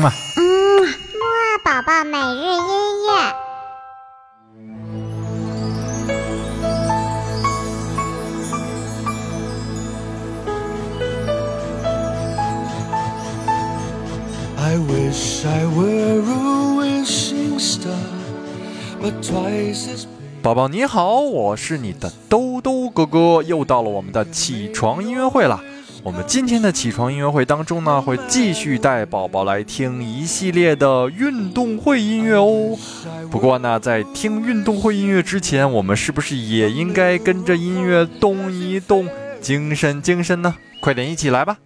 嘛。嗯，木二宝宝每日音乐。I wish I were a wishing star, but twice as big. 宝宝你好，我是你的兜兜哥哥，又到了我们的起床音乐会了。我们今天的起床音乐会当中呢，会继续带宝宝来听一系列的运动会音乐哦。不过呢，在听运动会音乐之前，我们是不是也应该跟着音乐动一动，精神精神呢？快点一起来吧！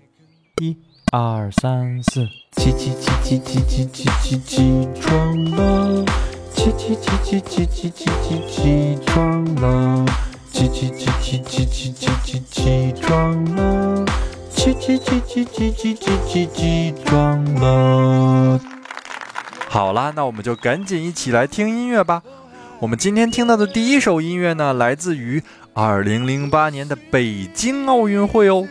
一、二、三、四，起起起起起起起起起床了，起起起起起起起起起床了，起起起起起起起起起床了，起起起起起起起起起床了。好啦，那我们就赶紧一起来听音乐吧。我们今天听到的第一首音乐呢，来自于2008年的北京奥运会哦。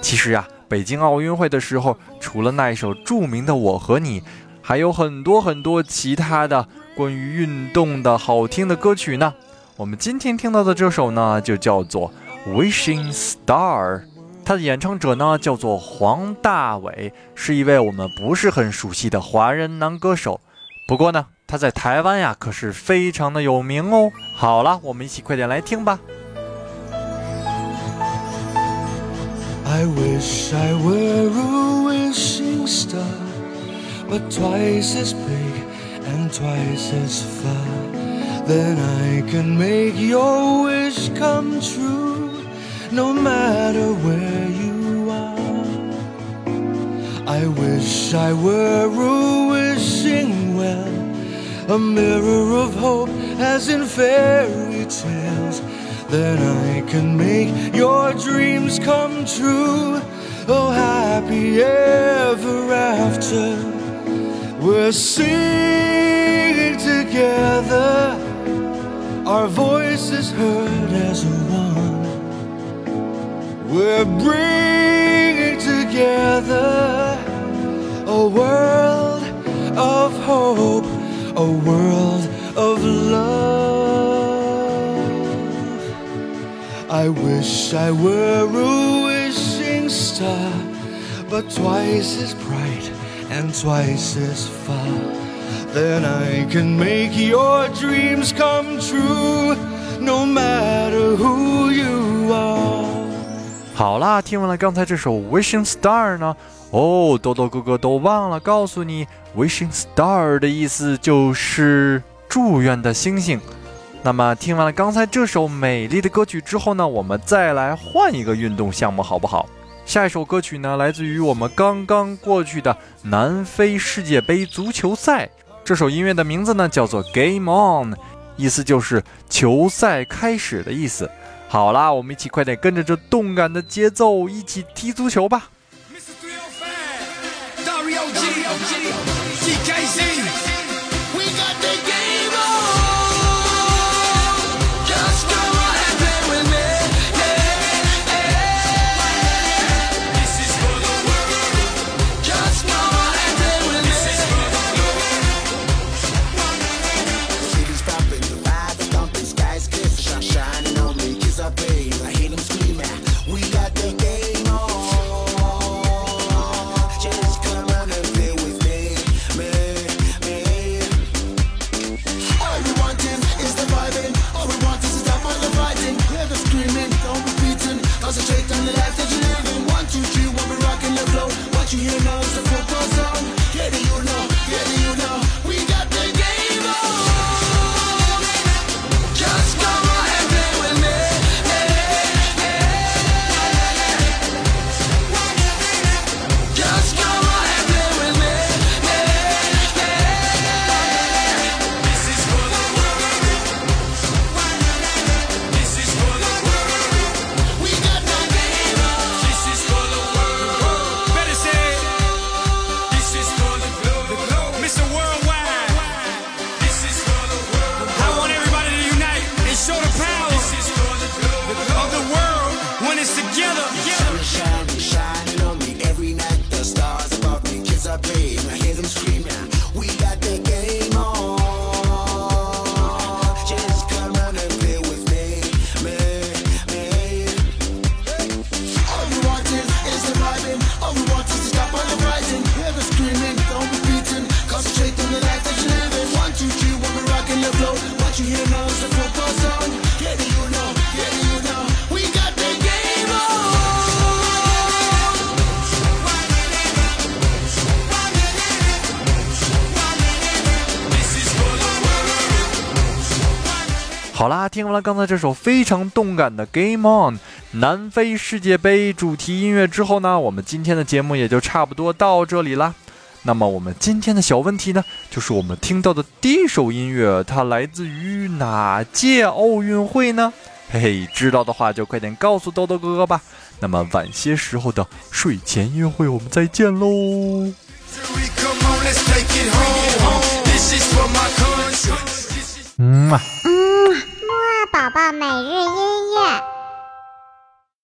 其实呀，北京奥运会的时候，除了那一首著名的《我和你》，还有很多很多其他的关于运动的好听的歌曲呢。我们今天听到的这首呢，就叫做《Wishing Star》，它的演唱者呢叫做黄大炜，是一位我们不是很熟悉的华人男歌手。不过呢，他在台湾呀可是非常的有名哦。好了，我们一起快点来听吧。I wish I were a wishing star, but twice as big and twice as far. Then I can make your wish come true, no matter where you are. I wish I were a wishing well, a mirror of hope, as in fairy tales. Then I can make your dreams come true. Oh, happy ever after. We're singing together, our voices heard as one. We're bringing together a world of hope, a world of love. I wish I were a wishing star, but twice as bright and twice as far. Then I can make your dreams come true, no matter who you are. 好啦，听完了刚才这首《Wishing Star》呢，哦，豆豆哥哥都忘了告诉你，《Wishing Star》的意思就是祝愿的星星。那么听完了刚才这首美丽的歌曲之后呢，我们再来换一个运动项目，好不好？下一首歌曲呢，来自于我们刚刚过去的南非世界杯足球赛。这首音乐的名字呢，叫做《Game On》，意思就是球赛开始的意思。好啦，我们一起快点跟着这动感的节奏一起踢足球吧！好啦，听完了刚才这首非常动感的《Game On》。南非世界杯主题音乐之后呢，我们今天的节目也就差不多到这里啦。那么我们今天的小问题呢，就是我们听到的第一首音乐，它来自于哪届奥运会呢？嘿嘿，知道的话就快点告诉豆豆哥哥吧。那么晚些时候的睡前音乐会，我们再见喽。Come on, let's take it home. home. This is for my country. 嗯啊。嗯，木啊宝宝每日音